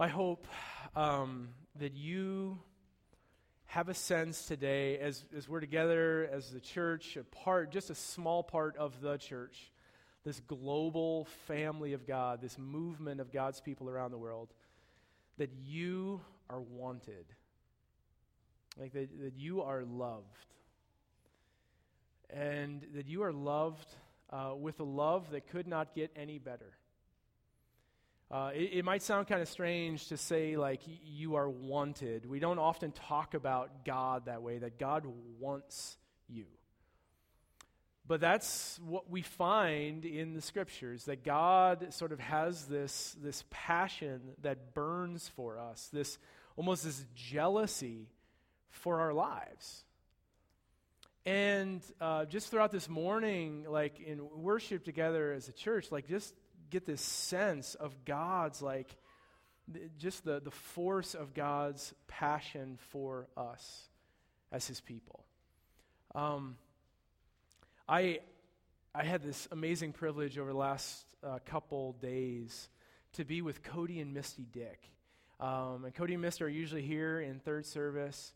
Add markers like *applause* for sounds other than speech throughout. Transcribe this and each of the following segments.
I hope um, that you have a sense today, as, as we're together as the church, a part, just a small part of the church, this global family of God, this movement of God's people around the world, that you are wanted. Like that, that you are loved. And that you are loved uh, with a love that could not get any better. Uh, it, it, might sound kind of strange to say, like, you are wanted. We don't often talk about God that way, that God wants you. But that's what we find in the scriptures that God sort of has this, this passion that burns for us, this almost this jealousy for our lives. And uh, just throughout this morning, like in worship together as a church, like just get this sense of God's, like, just the, the force of God's passion for us as his people. Um, I, I had this amazing privilege over the last uh, couple days to be with Cody and Misty Dick. Um, and Cody and Misty are usually here in third service.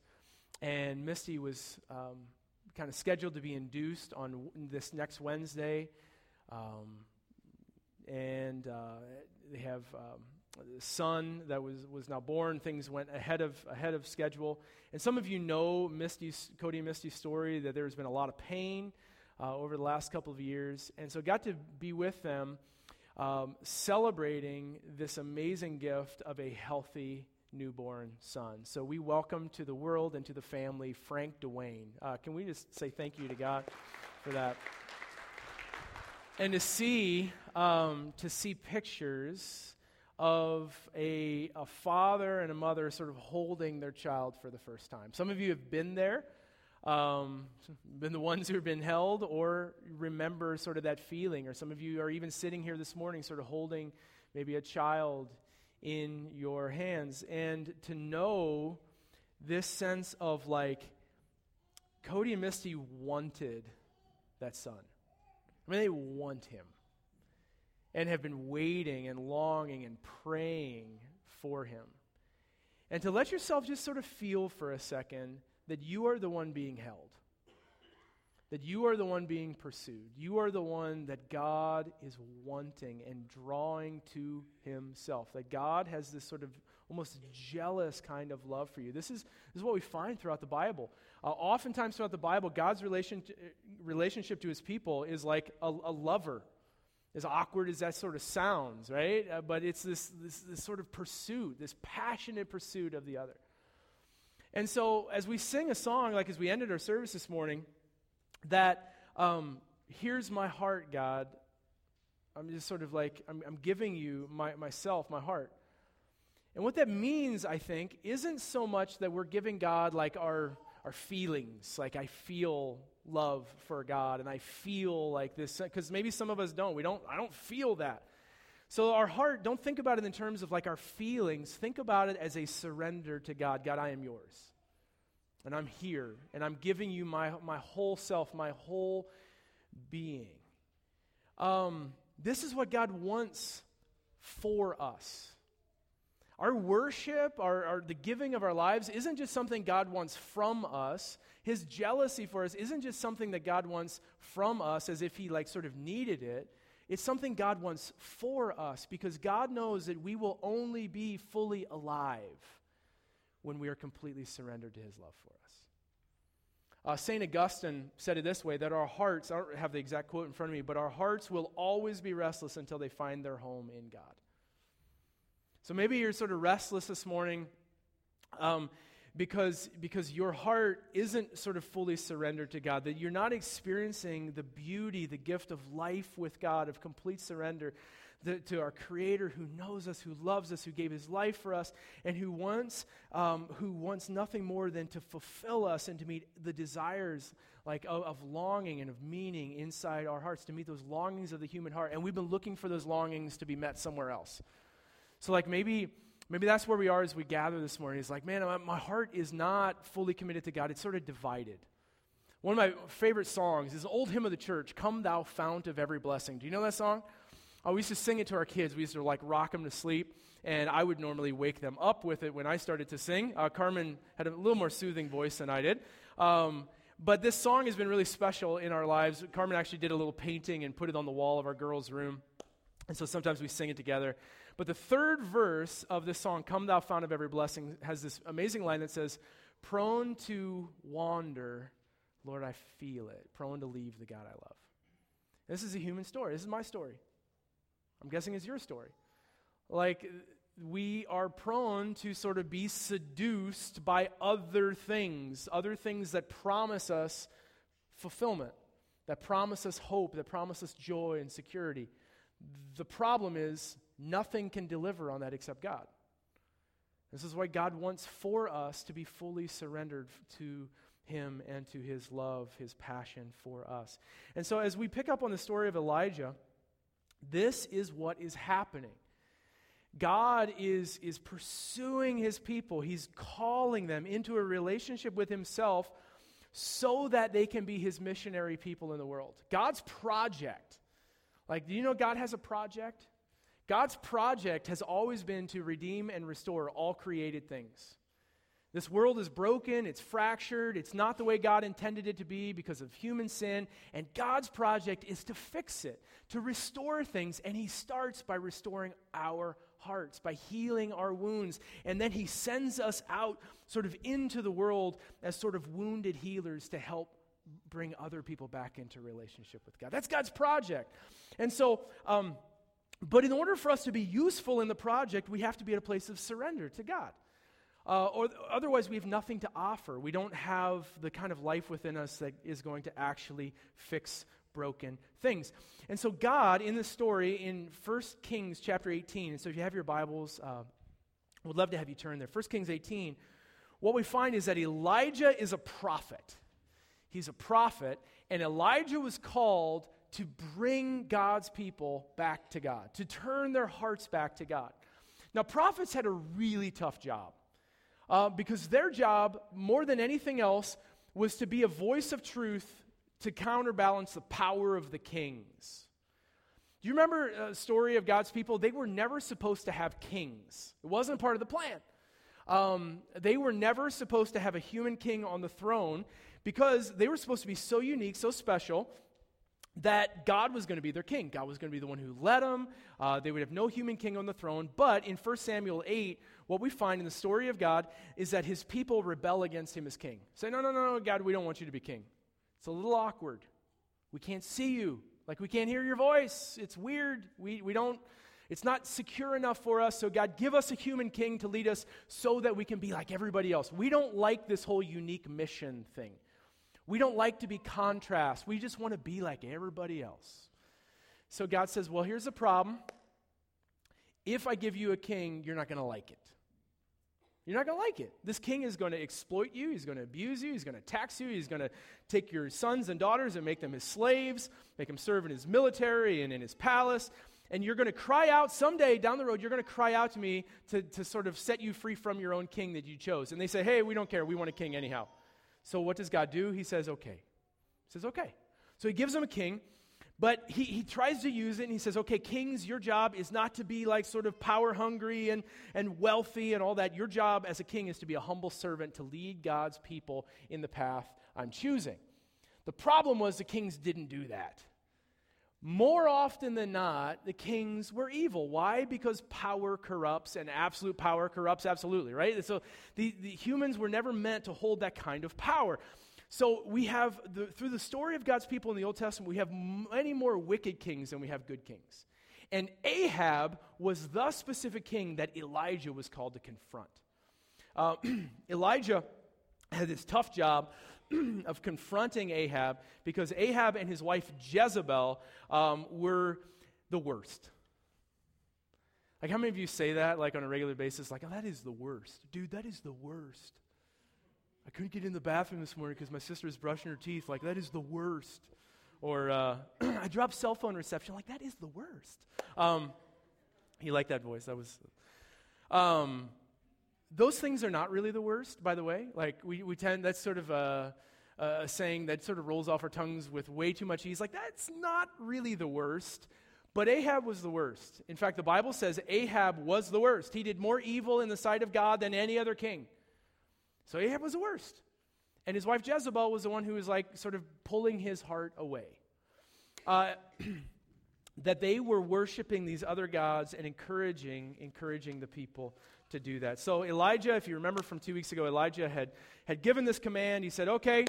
And Misty was um, kind of scheduled to be induced on this next Wednesday. Um, and uh, they have um, a son that was, was now born. Things went ahead of, ahead of schedule. And some of you know Misty's, Cody and Misty's story that there's been a lot of pain uh, over the last couple of years. And so got to be with them um, celebrating this amazing gift of a healthy newborn son. So we welcome to the world and to the family Frank Dwayne. Uh, can we just say thank you to God for that? And to see um, to see pictures of a, a father and a mother sort of holding their child for the first time. Some of you have been there, um, been the ones who have been held, or remember sort of that feeling. Or some of you are even sitting here this morning, sort of holding maybe a child in your hands. And to know this sense of like, Cody and Misty wanted that son. I mean, they want him and have been waiting and longing and praying for him. And to let yourself just sort of feel for a second that you are the one being held, that you are the one being pursued, you are the one that God is wanting and drawing to himself, that God has this sort of almost jealous kind of love for you. This is, this is what we find throughout the Bible. Uh, oftentimes throughout the Bible, God's relation to, relationship to his people is like a, a lover as awkward as that sort of sounds, right? Uh, but it's this, this, this sort of pursuit, this passionate pursuit of the other. And so, as we sing a song, like as we ended our service this morning, that um, here's my heart, God. I'm just sort of like, I'm, I'm giving you my, myself, my heart. And what that means, I think, isn't so much that we're giving God like our, our feelings, like I feel love for God and I feel like this because maybe some of us don't. We don't I don't feel that. So our heart, don't think about it in terms of like our feelings. Think about it as a surrender to God. God, I am yours. And I'm here and I'm giving you my my whole self, my whole being. Um, this is what God wants for us. Our worship, our, our, the giving of our lives, isn't just something God wants from us. His jealousy for us isn't just something that God wants from us as if He like sort of needed it. It's something God wants for us because God knows that we will only be fully alive when we are completely surrendered to His love for us. Uh, St. Augustine said it this way that our hearts, I don't have the exact quote in front of me, but our hearts will always be restless until they find their home in God. So maybe you're sort of restless this morning um, because, because your heart isn't sort of fully surrendered to God, that you're not experiencing the beauty, the gift of life with God, of complete surrender the, to our Creator who knows us, who loves us, who gave His life for us, and who wants, um, who wants nothing more than to fulfill us and to meet the desires like of, of longing and of meaning inside our hearts, to meet those longings of the human heart. And we've been looking for those longings to be met somewhere else. So, like, maybe. Maybe that's where we are as we gather this morning. It's like, man, my heart is not fully committed to God. It's sort of divided. One of my favorite songs is an old hymn of the church, Come Thou Fount of Every Blessing. Do you know that song? Uh, we used to sing it to our kids. We used to like rock them to sleep, and I would normally wake them up with it when I started to sing. Uh, Carmen had a little more soothing voice than I did. Um, but this song has been really special in our lives. Carmen actually did a little painting and put it on the wall of our girls' room. And so sometimes we sing it together. But the third verse of this song, Come Thou Fount of Every Blessing, has this amazing line that says, Prone to wander, Lord, I feel it. Prone to leave the God I love. This is a human story. This is my story. I'm guessing it's your story. Like, we are prone to sort of be seduced by other things, other things that promise us fulfillment, that promise us hope, that promise us joy and security. The problem is, nothing can deliver on that except God. This is why God wants for us to be fully surrendered to Him and to His love, His passion for us. And so, as we pick up on the story of Elijah, this is what is happening. God is, is pursuing his people. He's calling them into a relationship with himself so that they can be his missionary people in the world. God's project, like, do you know God has a project? God's project has always been to redeem and restore all created things. This world is broken, it's fractured, it's not the way God intended it to be because of human sin, and God's project is to fix it, to restore things, and He starts by restoring our hearts, by healing our wounds, and then He sends us out sort of into the world as sort of wounded healers to help bring other people back into relationship with God. That's God's project. And so, um, but in order for us to be useful in the project, we have to be at a place of surrender to God. Uh, or otherwise, we have nothing to offer. We don't have the kind of life within us that is going to actually fix broken things. And so, God, in the story in 1 Kings chapter 18, and so if you have your Bibles, uh, would love to have you turn there. 1 Kings 18, what we find is that Elijah is a prophet. He's a prophet, and Elijah was called to bring God's people back to God, to turn their hearts back to God. Now, prophets had a really tough job uh, because their job, more than anything else, was to be a voice of truth to counterbalance the power of the kings. Do you remember a story of God's people? They were never supposed to have kings, it wasn't part of the plan. Um, they were never supposed to have a human king on the throne because they were supposed to be so unique, so special, that God was going to be their king. God was going to be the one who led them. Uh, they would have no human king on the throne. But in 1 Samuel 8, what we find in the story of God is that his people rebel against him as king. Say, no, no, no, no, God, we don't want you to be king. It's a little awkward. We can't see you. Like, we can't hear your voice. It's weird. We, we don't, it's not secure enough for us. So, God, give us a human king to lead us so that we can be like everybody else. We don't like this whole unique mission thing. We don't like to be contrast. We just want to be like everybody else. So God says, Well, here's the problem. If I give you a king, you're not going to like it. You're not going to like it. This king is going to exploit you. He's going to abuse you. He's going to tax you. He's going to take your sons and daughters and make them his slaves, make them serve in his military and in his palace. And you're going to cry out someday down the road, you're going to cry out to me to, to sort of set you free from your own king that you chose. And they say, hey, we don't care. We want a king anyhow. So what does God do? He says, okay. He says, okay. So he gives him a king, but he, he tries to use it and he says, okay, kings, your job is not to be like sort of power hungry and, and wealthy and all that. Your job as a king is to be a humble servant to lead God's people in the path I'm choosing. The problem was the kings didn't do that. More often than not, the kings were evil. Why? Because power corrupts, and absolute power corrupts absolutely, right? So the, the humans were never meant to hold that kind of power. So we have, the, through the story of God's people in the Old Testament, we have many more wicked kings than we have good kings. And Ahab was the specific king that Elijah was called to confront. Uh, *clears throat* Elijah had this tough job *clears throat* of confronting Ahab because Ahab and his wife Jezebel um, were the worst. Like, how many of you say that, like, on a regular basis? Like, oh, that is the worst. Dude, that is the worst. I couldn't get in the bathroom this morning because my sister was brushing her teeth. Like, that is the worst. Or, uh, *clears throat* I dropped cell phone reception. Like, that is the worst. Um, he liked that voice. That was. Um, those things are not really the worst, by the way. Like, we, we tend, that's sort of a, a saying that sort of rolls off our tongues with way too much ease. Like, that's not really the worst. But Ahab was the worst. In fact, the Bible says Ahab was the worst. He did more evil in the sight of God than any other king. So Ahab was the worst. And his wife Jezebel was the one who was like sort of pulling his heart away. Uh, *clears throat* that they were worshiping these other gods and encouraging encouraging the people to do that. So Elijah, if you remember from two weeks ago, Elijah had had given this command. He said, "Okay,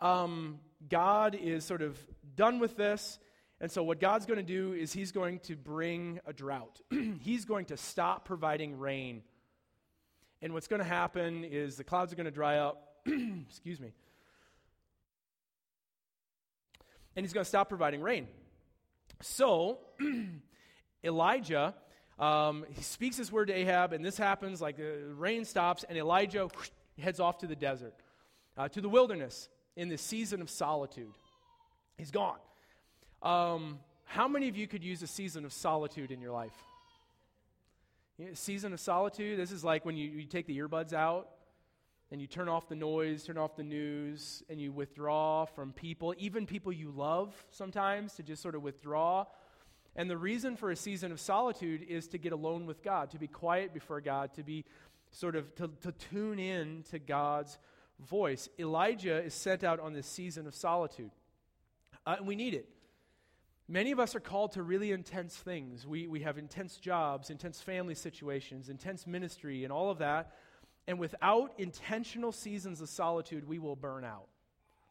um, God is sort of done with this." And so, what God's going to do is He's going to bring a drought. *clears throat* he's going to stop providing rain. And what's going to happen is the clouds are going to dry up. *clears throat* Excuse me. And He's going to stop providing rain. So, *clears throat* Elijah, um, he speaks this word to Ahab, and this happens like the rain stops, and Elijah whoosh, heads off to the desert, uh, to the wilderness in the season of solitude. He's gone. Um, how many of you could use a season of solitude in your life? You know, season of solitude, this is like when you, you take the earbuds out and you turn off the noise, turn off the news, and you withdraw from people, even people you love sometimes, to just sort of withdraw. And the reason for a season of solitude is to get alone with God, to be quiet before God, to be sort of to, to tune in to God's voice. Elijah is sent out on this season of solitude. Uh, and we need it. Many of us are called to really intense things. We, we have intense jobs, intense family situations, intense ministry, and all of that. And without intentional seasons of solitude, we will burn out.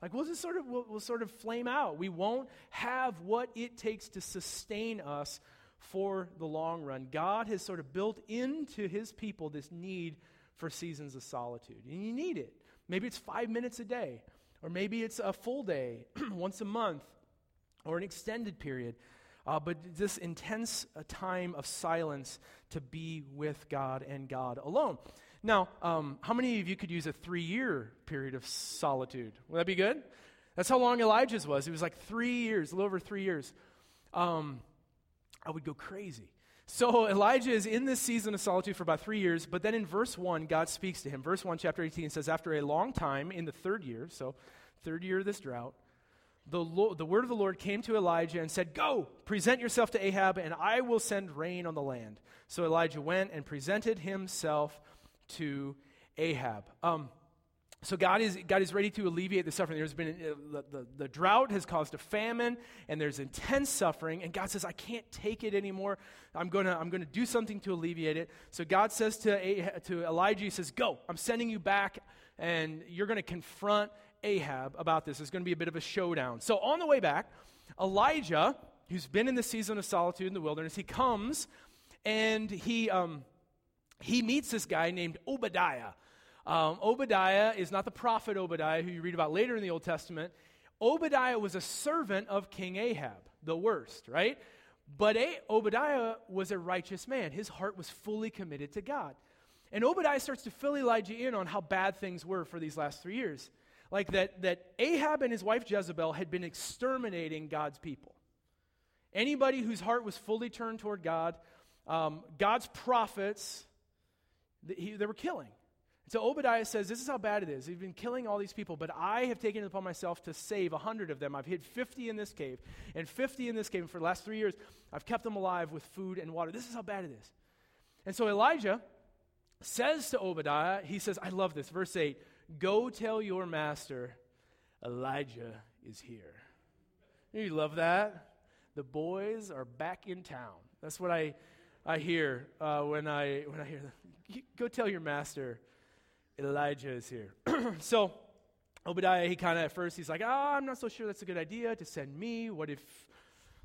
Like we'll just sort of we'll, we'll sort of flame out. We won't have what it takes to sustain us for the long run. God has sort of built into his people this need for seasons of solitude. And you need it. Maybe it's five minutes a day, or maybe it's a full day *clears throat* once a month, or an extended period. Uh, but this intense uh, time of silence to be with God and God alone. Now, um, how many of you could use a three year period of solitude? Would that be good? That's how long Elijah's was. It was like three years, a little over three years. Um, I would go crazy. So Elijah is in this season of solitude for about three years, but then in verse 1, God speaks to him. Verse 1, chapter 18 says, After a long time, in the third year, so third year of this drought, the, Lord, the word of the Lord came to Elijah and said, Go, present yourself to Ahab, and I will send rain on the land. So Elijah went and presented himself to Ahab. Um, so God is, God is ready to alleviate the suffering. There's been uh, the, the, the, drought has caused a famine, and there's intense suffering. And God says, "I can't take it anymore. I'm gonna I'm gonna do something to alleviate it." So God says to to Elijah, He says, "Go. I'm sending you back, and you're going to confront Ahab about this. It's going to be a bit of a showdown. So on the way back, Elijah, who's been in the season of solitude in the wilderness, he comes and he, um, he meets this guy named Obadiah. Um, Obadiah is not the prophet Obadiah, who you read about later in the Old Testament. Obadiah was a servant of King Ahab, the worst, right? But a- Obadiah was a righteous man. His heart was fully committed to God. And Obadiah starts to fill Elijah in on how bad things were for these last three years like that, that Ahab and his wife Jezebel had been exterminating God's people. Anybody whose heart was fully turned toward God, um, God's prophets, he, they were killing. So Obadiah says, This is how bad it is. He's been killing all these people, but I have taken it upon myself to save a 100 of them. I've hid 50 in this cave, and 50 in this cave. And for the last three years, I've kept them alive with food and water. This is how bad it is. And so Elijah says to Obadiah, He says, I love this. Verse 8 Go tell your master, Elijah is here. You love that? The boys are back in town. That's what I, I hear uh, when, I, when I hear them. Go tell your master, Elijah is here. *clears throat* so, Obadiah, he kind of at first, he's like, oh, I'm not so sure that's a good idea to send me. What if,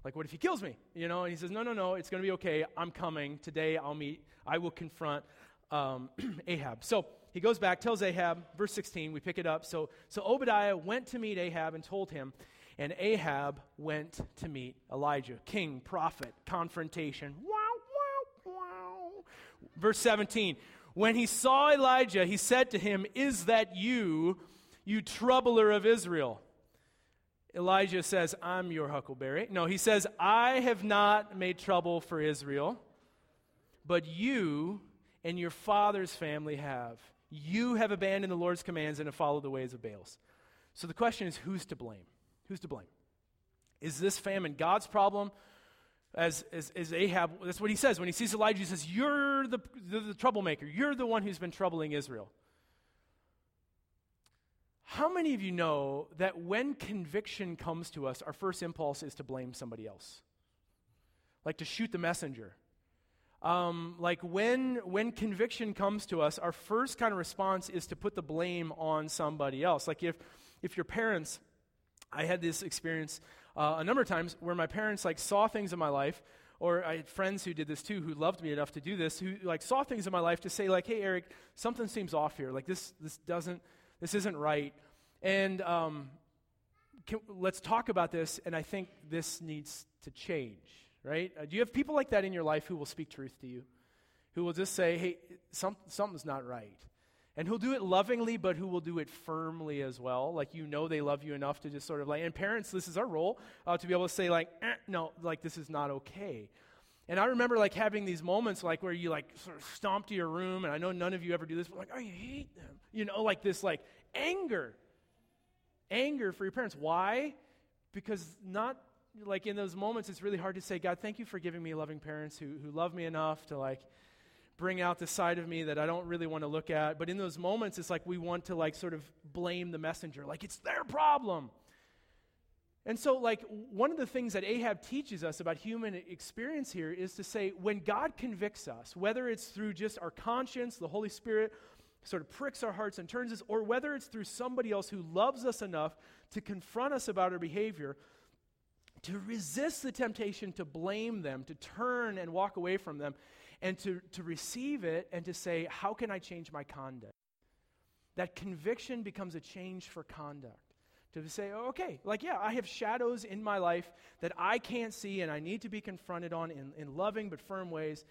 like, what if he kills me? You know, and he says, no, no, no, it's going to be okay. I'm coming. Today I'll meet, I will confront um, *clears throat* Ahab. So, he goes back, tells Ahab, verse 16, we pick it up. So, so Obadiah went to meet Ahab and told him, and Ahab went to meet Elijah, king, prophet, confrontation. Verse 17, when he saw Elijah, he said to him, Is that you, you troubler of Israel? Elijah says, I'm your huckleberry. No, he says, I have not made trouble for Israel, but you and your father's family have. You have abandoned the Lord's commands and have followed the ways of Baals. So the question is who's to blame? Who's to blame? Is this famine God's problem? As, as, as Ahab, that's what he says. When he sees Elijah, he says, You're the, the, the troublemaker. You're the one who's been troubling Israel. How many of you know that when conviction comes to us, our first impulse is to blame somebody else? Like to shoot the messenger. Um, like when, when conviction comes to us, our first kind of response is to put the blame on somebody else. Like if, if your parents, I had this experience uh, a number of times where my parents like saw things in my life or I had friends who did this too, who loved me enough to do this, who like saw things in my life to say like, "Hey, Eric, something seems off here. Like this, this doesn't this isn't right. And um, can, let's talk about this, and I think this needs to change, right? Uh, do you have people like that in your life who will speak truth to you? Who will just say, hey, some, something's not right. And who'll do it lovingly, but who will do it firmly as well. Like you know they love you enough to just sort of like, and parents, this is our role, uh, to be able to say, like, eh, no, like this is not okay. And I remember like having these moments like where you like sort of stomp to your room, and I know none of you ever do this, but like, I hate them. You know, like this like anger. Anger for your parents. Why? Because not like in those moments it's really hard to say, God, thank you for giving me loving parents who, who love me enough to like bring out the side of me that I don't really want to look at. But in those moments, it's like we want to like sort of blame the messenger, like it's their problem. And so, like, one of the things that Ahab teaches us about human experience here is to say, when God convicts us, whether it's through just our conscience, the Holy Spirit, sort of pricks our hearts and turns us, or whether it's through somebody else who loves us enough to confront us about our behavior, to resist the temptation to blame them, to turn and walk away from them, and to, to receive it and to say, How can I change my conduct? That conviction becomes a change for conduct to say, oh, okay, like, yeah, I have shadows in my life that I can't see and I need to be confronted on in, in loving but firm ways.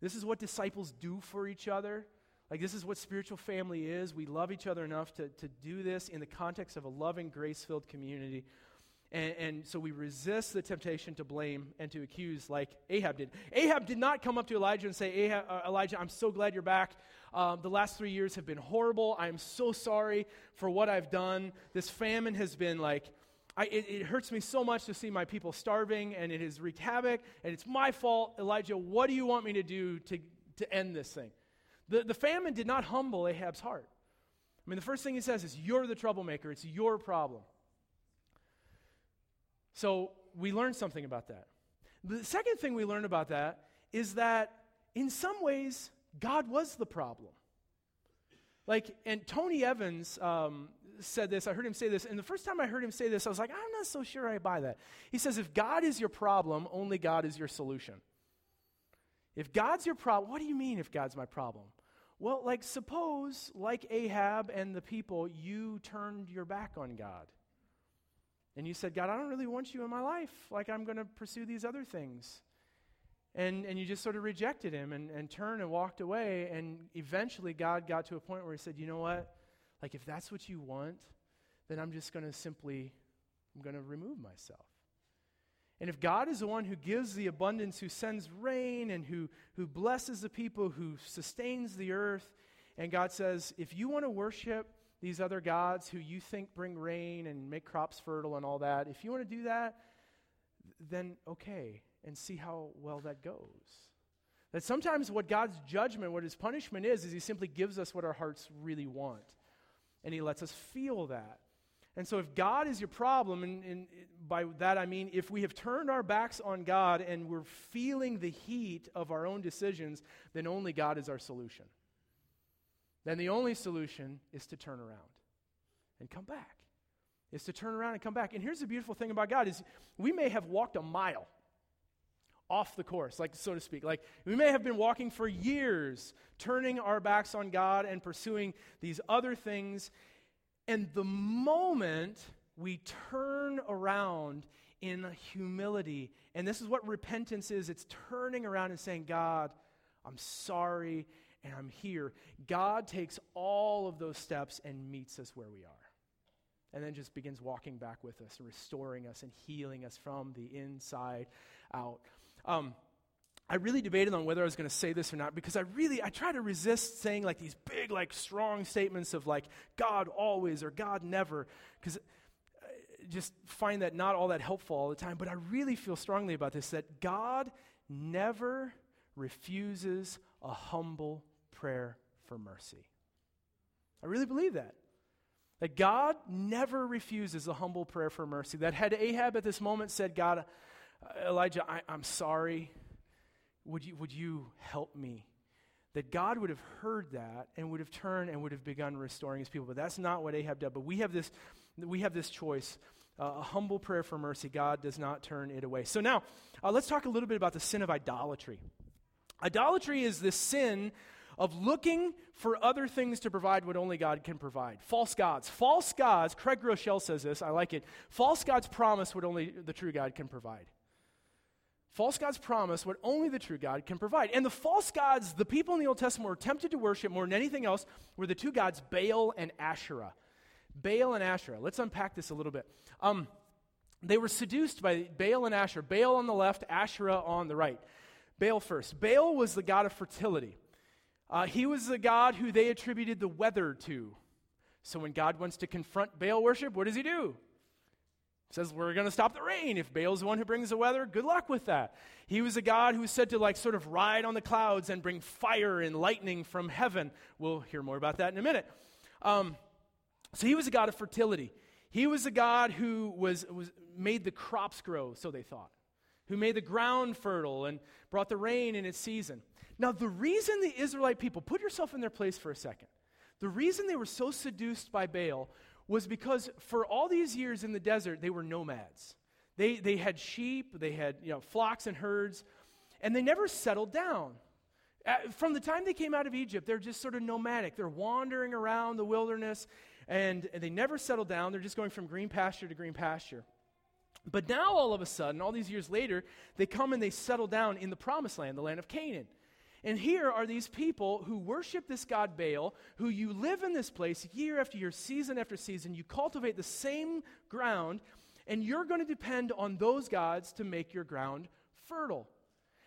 This is what disciples do for each other. Like, this is what spiritual family is. We love each other enough to, to do this in the context of a loving, grace filled community. And, and, so we resist the temptation to blame and to accuse like Ahab did. Ahab did not come up to Elijah and say, uh, Elijah, I'm so glad you're back. Um, the last three years have been horrible. I'm so sorry for what I've done. This famine has been like, I, it, it, hurts me so much to see my people starving, and it has wreaked havoc, and it's my fault. Elijah, what do you want me to do to, to end this thing? The, the famine did not humble Ahab's heart. I mean, the first thing he says is, You're the troublemaker, it's your problem. So we learn something about that. The second thing we learn about that is that in some ways, God was the problem. Like, and Tony Evans um, said this, I heard him say this, and the first time I heard him say this, I was like, I'm not so sure I buy that. He says, if God is your problem, only God is your solution. If God's your problem, what do you mean if God's my problem? Well, like, suppose, like Ahab and the people, you turned your back on God. And you said, God, I don't really want you in my life. Like, I'm going to pursue these other things. And, and you just sort of rejected him and, and turned and walked away. And eventually, God got to a point where he said, You know what? Like, if that's what you want, then I'm just going to simply, I'm going to remove myself. And if God is the one who gives the abundance, who sends rain, and who, who blesses the people, who sustains the earth, and God says, if you want to worship these other gods who you think bring rain and make crops fertile and all that, if you want to do that, then okay and see how well that goes. That sometimes what God's judgment, what his punishment is, is he simply gives us what our hearts really want. And he lets us feel that. And so, if God is your problem, and, and, by that I mean if we have turned our backs on God and we're feeling the heat of our own decisions, then only God is our solution. Then the only solution is to turn around and come back. Is to turn around and come back. And here's the beautiful thing about God is we may have walked a mile off the course, like so to speak. Like we may have been walking for years, turning our backs on God and pursuing these other things. And the moment we turn around in humility, and this is what repentance is it's turning around and saying, God, I'm sorry and I'm here. God takes all of those steps and meets us where we are and then just begins walking back with us restoring us and healing us from the inside out. Um, I really debated on whether I was going to say this or not because I really I try to resist saying like these big like strong statements of like God always or God never because uh, just find that not all that helpful all the time, but I really feel strongly about this that God never refuses a humble prayer for mercy. I really believe that. That God never refuses a humble prayer for mercy. That had Ahab at this moment said, God, uh, Elijah, I, am sorry. Would you, would you help me? That God would have heard that and would have turned and would have begun restoring his people. But that's not what Ahab did. But we have this, we have this choice uh, a humble prayer for mercy. God does not turn it away. So now, uh, let's talk a little bit about the sin of idolatry. Idolatry is the sin of looking for other things to provide what only God can provide. False gods. False gods, Craig Groeschel says this, I like it. False gods promise what only the true God can provide. False gods promise what only the true God can provide. And the false gods, the people in the Old Testament were tempted to worship more than anything else, were the two gods, Baal and Asherah. Baal and Asherah. Let's unpack this a little bit. Um, they were seduced by Baal and Asherah. Baal on the left, Asherah on the right. Baal first. Baal was the god of fertility. Uh, he was the god who they attributed the weather to. So when God wants to confront Baal worship, what does he do? He says, We're going to stop the rain. If Baal's the one who brings the weather, good luck with that. He was a God who was said to like sort of ride on the clouds and bring fire and lightning from heaven. We'll hear more about that in a minute. Um, so he was a God of fertility. He was a God who was, was made the crops grow, so they thought, who made the ground fertile and brought the rain in its season. Now, the reason the Israelite people, put yourself in their place for a second, the reason they were so seduced by Baal was because for all these years in the desert, they were nomads. They, they had sheep, they had you know, flocks and herds, and they never settled down. Uh, from the time they came out of Egypt, they're just sort of nomadic. They're wandering around the wilderness and, and they never settle down. They're just going from green pasture to green pasture. But now, all of a sudden, all these years later, they come and they settle down in the promised land, the land of Canaan. And here are these people who worship this god Baal, who you live in this place year after year, season after season. You cultivate the same ground, and you're going to depend on those gods to make your ground fertile.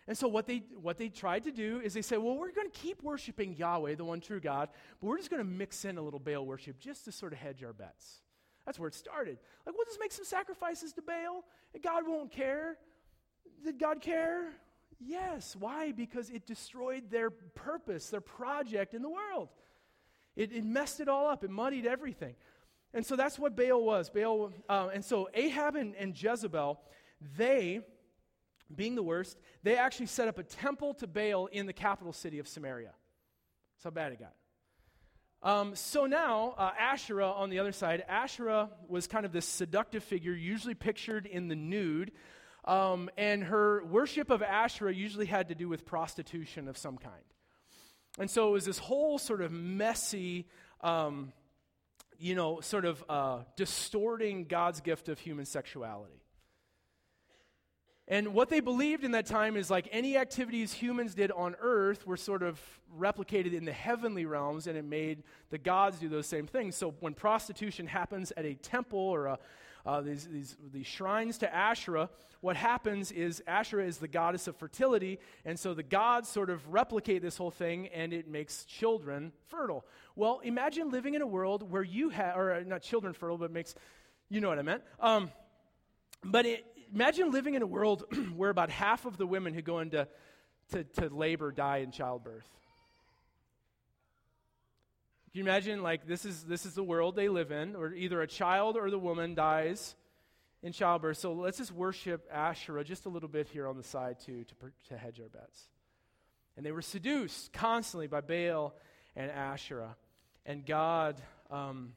And so what they what they tried to do is they said, well, we're going to keep worshiping Yahweh, the one true God, but we're just going to mix in a little Baal worship just to sort of hedge our bets. That's where it started. Like, we'll just make some sacrifices to Baal, and God won't care. Did God care? Yes. Why? Because it destroyed their purpose, their project in the world. It, it messed it all up. It muddied everything. And so that's what Baal was. Baal, uh, and so Ahab and, and Jezebel, they being the worst, they actually set up a temple to Baal in the capital city of Samaria. That's how bad it got. Um, so now, uh, Asherah on the other side, Asherah was kind of this seductive figure, usually pictured in the nude. Um, and her worship of Asherah usually had to do with prostitution of some kind. And so it was this whole sort of messy, um, you know, sort of uh, distorting God's gift of human sexuality. And what they believed in that time is like any activities humans did on earth were sort of replicated in the heavenly realms, and it made the gods do those same things. So when prostitution happens at a temple or a, uh, these, these, these shrines to Asherah, what happens is Asherah is the goddess of fertility, and so the gods sort of replicate this whole thing, and it makes children fertile. Well, imagine living in a world where you have, or uh, not children fertile, but makes, you know what I meant. Um, but it, imagine living in a world *clears throat* where about half of the women who go into to, to labor die in childbirth. Can you imagine, like, this is, this is the world they live in, or either a child or the woman dies in childbirth. So let's just worship Asherah just a little bit here on the side, too, to, to hedge our bets. And they were seduced constantly by Baal and Asherah. And God, um,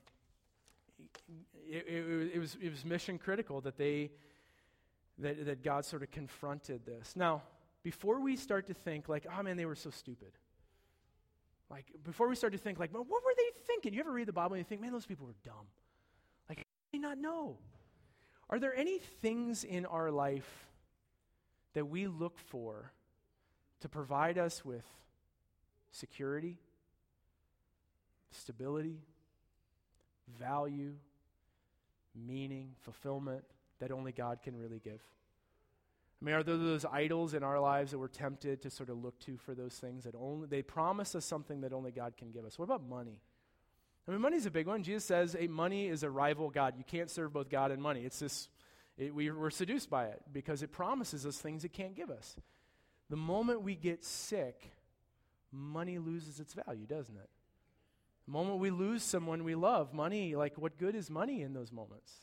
it, it, it, was, it was mission critical that they that, that God sort of confronted this. Now, before we start to think, like, oh man, they were so stupid. Like, before we start to think, like, well, what were they thinking? You ever read the Bible and you think, man, those people were dumb? Like, how do they not know? Are there any things in our life that we look for to provide us with security, stability, value, meaning, fulfillment? That only God can really give? I mean, are there those idols in our lives that we're tempted to sort of look to for those things that only they promise us something that only God can give us? What about money? I mean, money's a big one. Jesus says, hey, money is a rival God. You can't serve both God and money. It's this, it, we, we're seduced by it because it promises us things it can't give us. The moment we get sick, money loses its value, doesn't it? The moment we lose someone we love, money, like what good is money in those moments?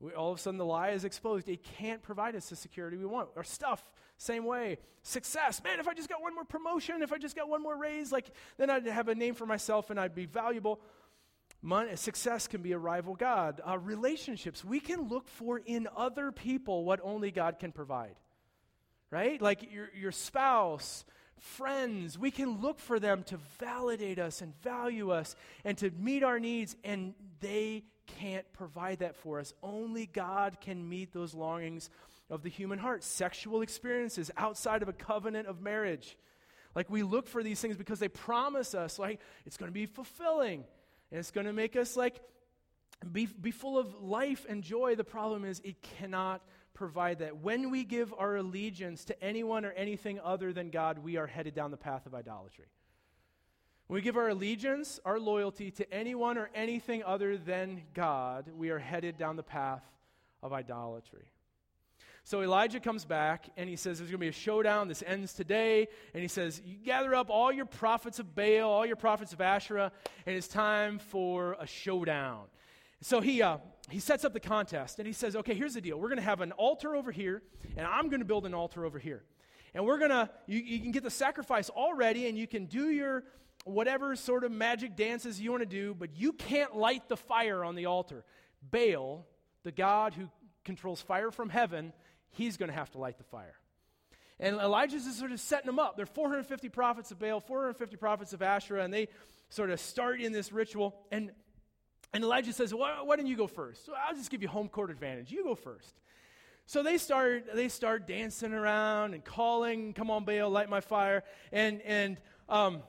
We, all of a sudden, the lie is exposed. It can't provide us the security we want. Our stuff, same way. Success, man, if I just got one more promotion, if I just got one more raise, like then I'd have a name for myself and I'd be valuable. Money, success can be a rival God. Uh, relationships, we can look for in other people what only God can provide. Right? Like your, your spouse, friends, we can look for them to validate us and value us and to meet our needs, and they can't provide that for us. Only God can meet those longings of the human heart. Sexual experiences outside of a covenant of marriage. Like we look for these things because they promise us, like, it's going to be fulfilling and it's going to make us, like, be, be full of life and joy. The problem is, it cannot provide that. When we give our allegiance to anyone or anything other than God, we are headed down the path of idolatry. When we give our allegiance, our loyalty to anyone or anything other than God, we are headed down the path of idolatry. So Elijah comes back and he says, There's going to be a showdown. This ends today. And he says, You gather up all your prophets of Baal, all your prophets of Asherah, and it's time for a showdown. So he, uh, he sets up the contest and he says, okay, here's the deal. We're going to have an altar over here, and I'm going to build an altar over here. And we're going to, you, you can get the sacrifice all ready, and you can do your whatever sort of magic dances you want to do, but you can't light the fire on the altar. Baal, the God who controls fire from heaven, he's going to have to light the fire. And Elijah's just sort of setting them up. There are 450 prophets of Baal, 450 prophets of Asherah, and they sort of start in this ritual. And and Elijah says, why, why don't you go first? So I'll just give you home court advantage. You go first. So they start, they start dancing around and calling, come on, Baal, light my fire. And, and um,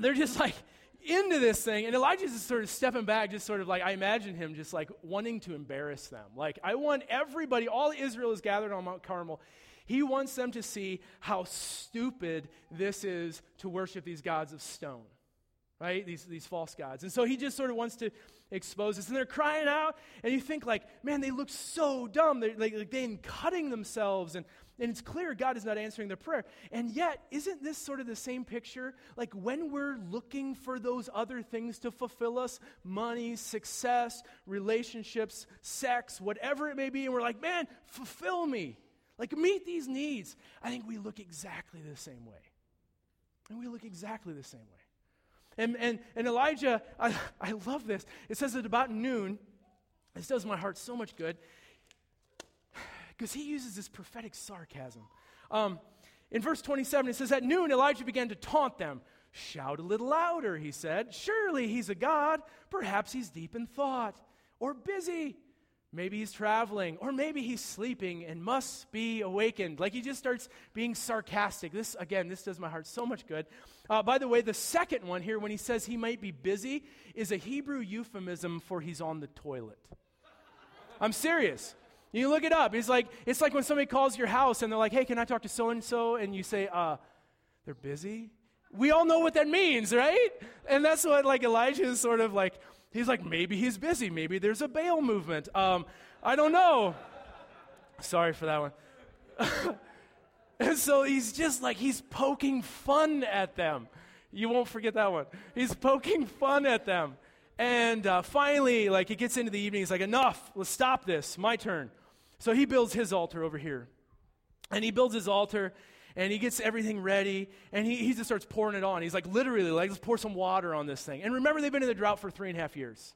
they're just like into this thing. And Elijah's just sort of stepping back, just sort of like, I imagine him just like wanting to embarrass them. Like, I want everybody, all Israel is gathered on Mount Carmel. He wants them to see how stupid this is to worship these gods of stone right? These, these false gods. And so he just sort of wants to expose this. And they're crying out, and you think, like, man, they look so dumb. They're like, like they're cutting themselves. And, and it's clear God is not answering their prayer. And yet, isn't this sort of the same picture? Like when we're looking for those other things to fulfill us money, success, relationships, sex, whatever it may be, and we're like, man, fulfill me. Like, meet these needs. I think we look exactly the same way. And we look exactly the same way. And, and, and Elijah, I, I love this. It says that about noon, this does my heart so much good, because he uses this prophetic sarcasm. Um, in verse 27, it says, At noon, Elijah began to taunt them. Shout a little louder, he said. Surely he's a God. Perhaps he's deep in thought or busy. Maybe he's traveling, or maybe he's sleeping and must be awakened. Like he just starts being sarcastic. This, again, this does my heart so much good. Uh, by the way, the second one here, when he says he might be busy, is a Hebrew euphemism for he's on the toilet. I'm serious. You look it up. It's like, it's like when somebody calls your house and they're like, hey, can I talk to so and so? And you say, uh, they're busy. We all know what that means, right? And that's what like Elijah is sort of like, He's like, maybe he's busy. Maybe there's a Baal movement. Um, I don't know. Sorry for that one. *laughs* and so he's just like, he's poking fun at them. You won't forget that one. He's poking fun at them. And uh, finally, like, it gets into the evening. He's like, enough. Let's stop this. My turn. So he builds his altar over here. And he builds his altar and he gets everything ready and he, he just starts pouring it on. He's like, literally, like, let's pour some water on this thing. And remember, they've been in the drought for three and a half years.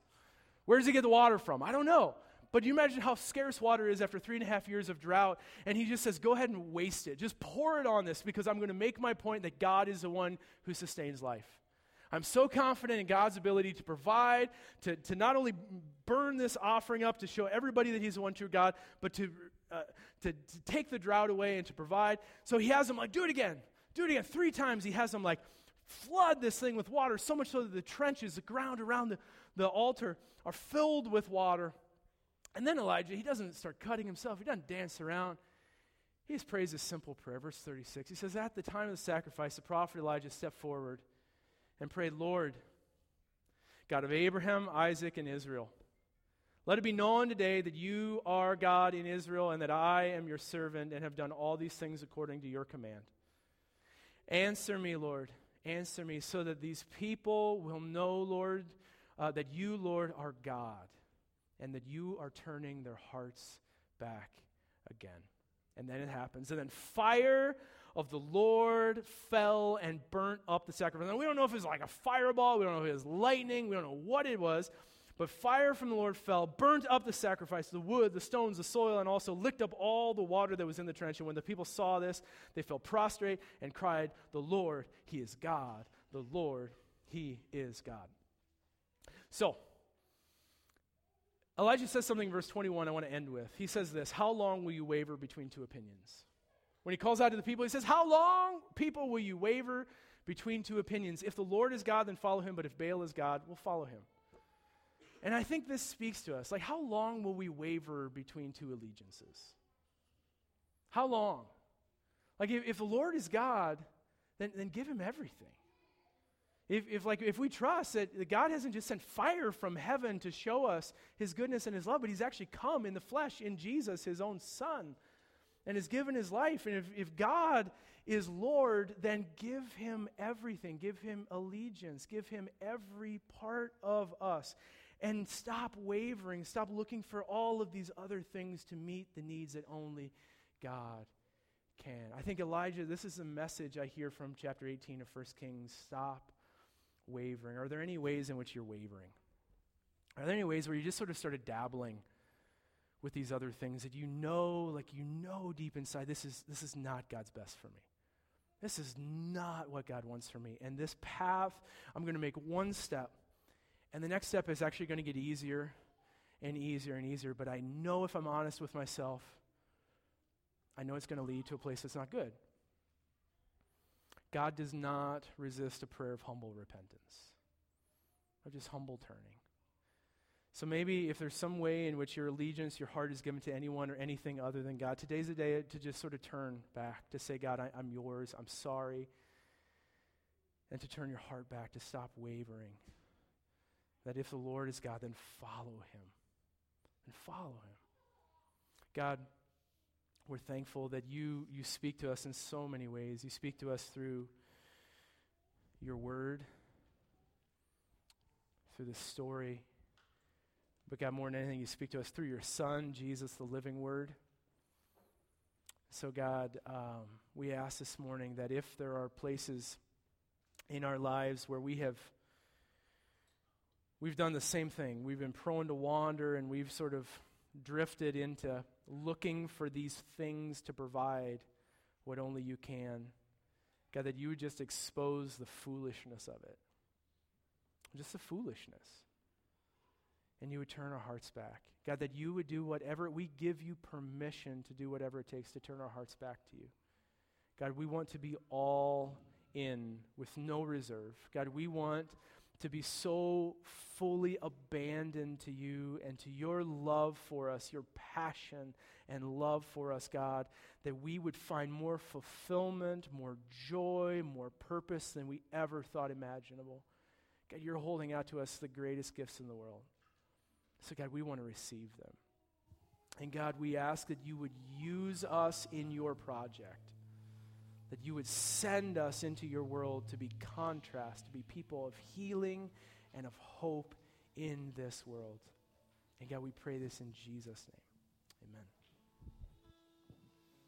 Where does he get the water from? I don't know. But you imagine how scarce water is after three and a half years of drought. And he just says, Go ahead and waste it. Just pour it on this because I'm going to make my point that God is the one who sustains life. I'm so confident in God's ability to provide, to, to not only burn this offering up to show everybody that He's the one true God, but to uh, to, to take the drought away and to provide. So he has them like, do it again, do it again. Three times he has them like flood this thing with water, so much so that the trenches, the ground around the, the altar, are filled with water. And then Elijah, he doesn't start cutting himself, he doesn't dance around. He just prays a simple prayer. Verse 36. He says, At the time of the sacrifice, the prophet Elijah stepped forward and pray, Lord, God of Abraham, Isaac, and Israel. Let it be known today that you are God in Israel and that I am your servant and have done all these things according to your command. Answer me, Lord. Answer me so that these people will know, Lord, uh, that you, Lord, are God and that you are turning their hearts back again. And then it happens. And then fire of the Lord fell and burnt up the sacrifice. Now, we don't know if it was like a fireball, we don't know if it was lightning, we don't know what it was. But fire from the Lord fell, burnt up the sacrifice, the wood, the stones, the soil, and also licked up all the water that was in the trench. And when the people saw this, they fell prostrate and cried, The Lord, He is God. The Lord, He is God. So, Elijah says something in verse 21 I want to end with. He says this How long will you waver between two opinions? When he calls out to the people, he says, How long, people, will you waver between two opinions? If the Lord is God, then follow him, but if Baal is God, we'll follow him. And I think this speaks to us. Like, how long will we waver between two allegiances? How long? Like, if, if the Lord is God, then, then give him everything. If, if, like, if we trust that God hasn't just sent fire from heaven to show us his goodness and his love, but he's actually come in the flesh in Jesus, his own son, and has given his life. And if, if God is Lord, then give him everything. Give him allegiance. Give him every part of us. And stop wavering. Stop looking for all of these other things to meet the needs that only God can. I think Elijah, this is a message I hear from chapter 18 of 1 Kings. Stop wavering. Are there any ways in which you're wavering? Are there any ways where you just sort of started dabbling with these other things that you know, like you know deep inside, this is, this is not God's best for me? This is not what God wants for me. And this path, I'm going to make one step and the next step is actually going to get easier and easier and easier. But I know if I'm honest with myself, I know it's going to lead to a place that's not good. God does not resist a prayer of humble repentance, of just humble turning. So maybe if there's some way in which your allegiance, your heart is given to anyone or anything other than God, today's the day to just sort of turn back, to say, God, I, am yours, I'm sorry, and to turn your heart back, to stop wavering that if the Lord is God, then follow him. And follow him. God, we're thankful that you, you speak to us in so many ways. You speak to us through your word, through the story. But God, more than anything, you speak to us through your Son, Jesus, the living word. So, God, um, we ask this morning that if there are places in our lives where we have we've done the same thing. We've been prone to wander and we've sort of drifted into looking for these things to provide what only you can. God, that you would just expose the foolishness of it. Just the foolishness. And you would turn our hearts back. God, that you would do whatever, we give you permission to do whatever it takes to turn our hearts back to you. God, we want to be all in with no reserve. God, we want to be so fully abandoned to you and to your love for us, your passion and love for us, God, that we would find more fulfillment, more joy, more purpose than we ever thought imaginable. God, you're holding out to us the greatest gifts in the world. So, God, we want to receive them. And God, we ask that you would use us in your project that you would send us into your world to be contrast, to be people of healing and of hope in this world. And God, we pray this in Jesus' name.